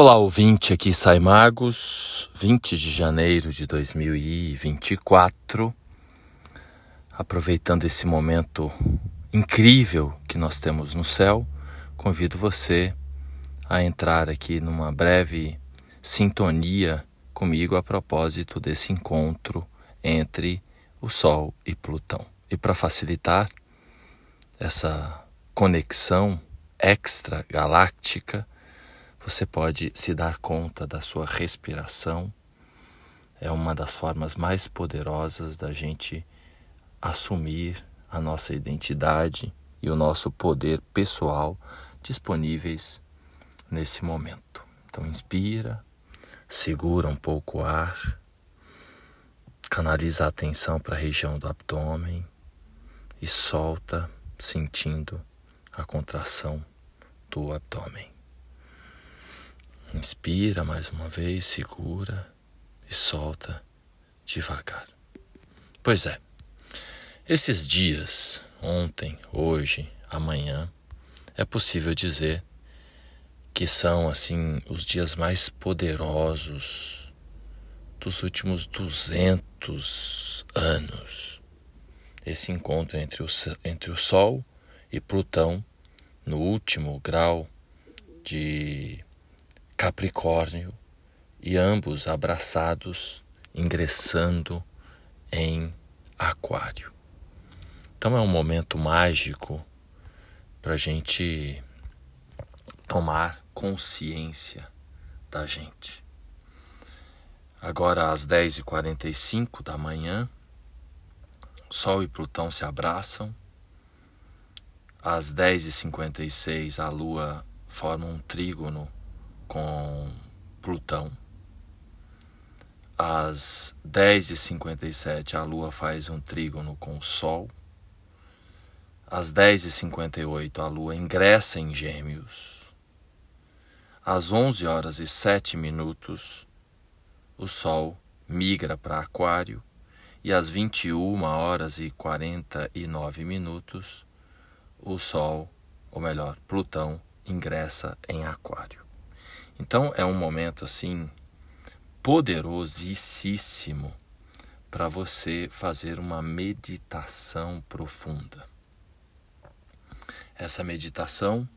Olá, ouvinte, aqui sai Magos, 20 de janeiro de 2024. Aproveitando esse momento incrível que nós temos no céu, convido você a entrar aqui numa breve sintonia comigo a propósito desse encontro entre o Sol e Plutão. E para facilitar essa conexão extra-galáctica, você pode se dar conta da sua respiração. É uma das formas mais poderosas da gente assumir a nossa identidade e o nosso poder pessoal disponíveis nesse momento. Então, inspira, segura um pouco o ar, canaliza a atenção para a região do abdômen e solta, sentindo a contração do abdômen. Inspira mais uma vez, segura e solta devagar. Pois é, esses dias, ontem, hoje, amanhã, é possível dizer que são assim os dias mais poderosos dos últimos 200 anos. Esse encontro entre o, entre o Sol e Plutão no último grau de Capricórnio e ambos abraçados, ingressando em Aquário. Então é um momento mágico para a gente tomar consciência da gente. Agora às 10h45 da manhã, Sol e Plutão se abraçam. Às 10h56 a Lua forma um trígono com Plutão. Às 10h57 a Lua faz um trígono com o Sol. Às 10h58 a Lua ingressa em Gêmeos. Às 11 horas e 7 minutos o Sol migra para Aquário e às 21 horas e 49 minutos o Sol, ou melhor, Plutão, ingressa em Aquário. Então é um momento assim poderosíssimo para você fazer uma meditação profunda. Essa meditação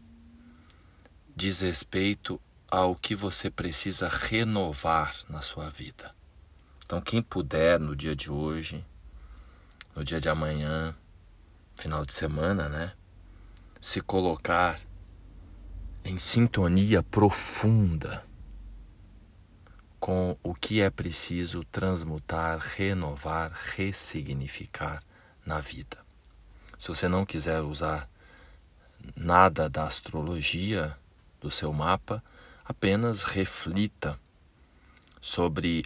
diz respeito ao que você precisa renovar na sua vida. Então, quem puder no dia de hoje, no dia de amanhã, final de semana, né, se colocar em sintonia profunda com o que é preciso transmutar, renovar, ressignificar na vida. Se você não quiser usar nada da astrologia do seu mapa, apenas reflita sobre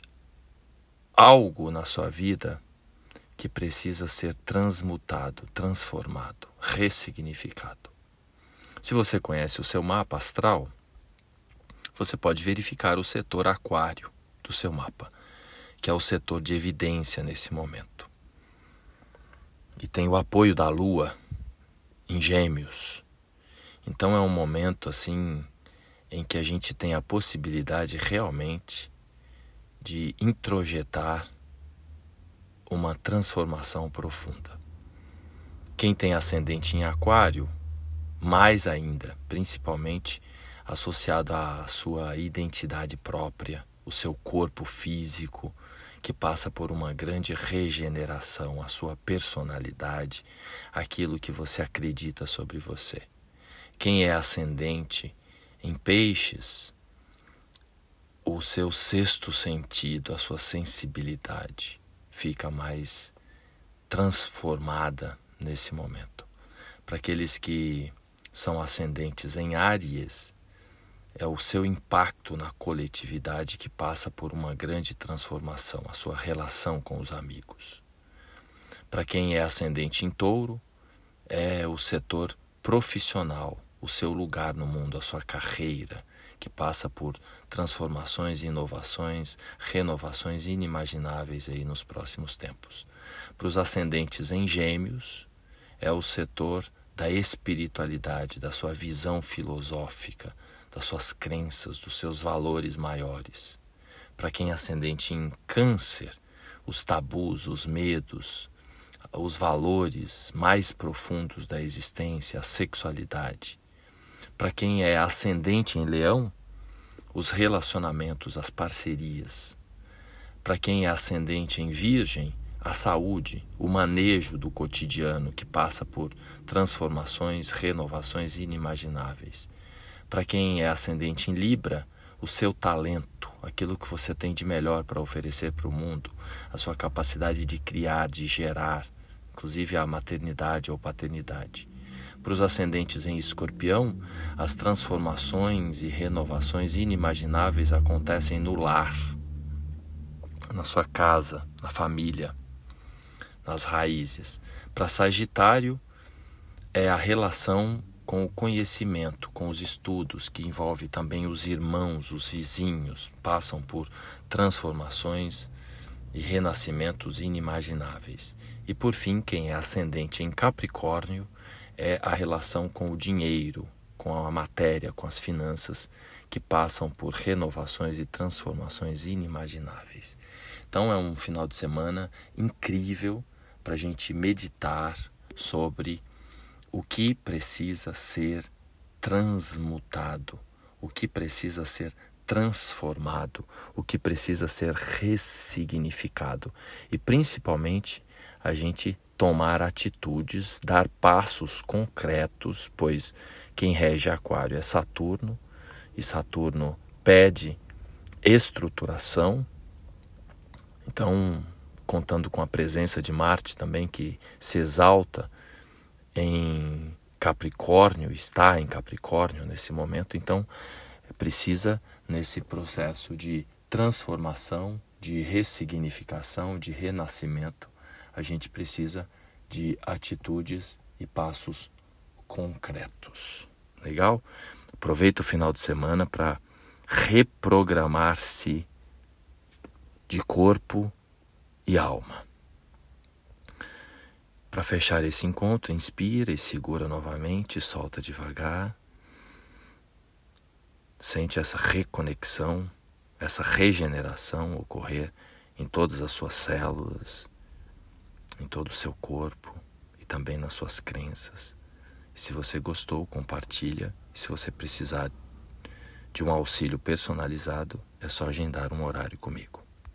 algo na sua vida que precisa ser transmutado, transformado, ressignificado. Se você conhece o seu mapa astral, você pode verificar o setor aquário do seu mapa, que é o setor de evidência nesse momento. E tem o apoio da Lua em Gêmeos. Então é um momento assim em que a gente tem a possibilidade realmente de introjetar uma transformação profunda. Quem tem ascendente em Aquário mais ainda, principalmente associado à sua identidade própria, o seu corpo físico, que passa por uma grande regeneração, a sua personalidade, aquilo que você acredita sobre você. Quem é ascendente em peixes, o seu sexto sentido, a sua sensibilidade fica mais transformada nesse momento. Para aqueles que são ascendentes em Áries, é o seu impacto na coletividade que passa por uma grande transformação, a sua relação com os amigos. Para quem é ascendente em Touro, é o setor profissional, o seu lugar no mundo, a sua carreira, que passa por transformações, inovações, renovações inimagináveis aí nos próximos tempos. Para os ascendentes em Gêmeos, é o setor da espiritualidade, da sua visão filosófica, das suas crenças, dos seus valores maiores. Para quem é ascendente em Câncer, os tabus, os medos, os valores mais profundos da existência, a sexualidade. Para quem é ascendente em Leão, os relacionamentos, as parcerias. Para quem é ascendente em Virgem, a saúde, o manejo do cotidiano que passa por transformações, renovações inimagináveis. Para quem é ascendente em Libra, o seu talento, aquilo que você tem de melhor para oferecer para o mundo, a sua capacidade de criar, de gerar, inclusive a maternidade ou paternidade. Para os ascendentes em escorpião, as transformações e renovações inimagináveis acontecem no lar, na sua casa, na família nas raízes. Para Sagitário, é a relação com o conhecimento, com os estudos, que envolve também os irmãos, os vizinhos, passam por transformações e renascimentos inimagináveis. E por fim, quem é ascendente em Capricórnio é a relação com o dinheiro, com a matéria, com as finanças, que passam por renovações e transformações inimagináveis. Então é um final de semana incrível para a gente meditar sobre o que precisa ser transmutado, o que precisa ser transformado, o que precisa ser ressignificado e principalmente a gente tomar atitudes, dar passos concretos, pois quem rege Aquário é Saturno e Saturno pede estruturação. Então, contando com a presença de Marte também, que se exalta em Capricórnio, está em Capricórnio nesse momento, então precisa, nesse processo de transformação, de ressignificação, de renascimento, a gente precisa de atitudes e passos concretos. Legal? Aproveita o final de semana para reprogramar-se de corpo, e alma. Para fechar esse encontro, inspira e segura novamente, solta devagar. Sente essa reconexão, essa regeneração ocorrer em todas as suas células, em todo o seu corpo e também nas suas crenças. E se você gostou, compartilha. E se você precisar de um auxílio personalizado, é só agendar um horário comigo.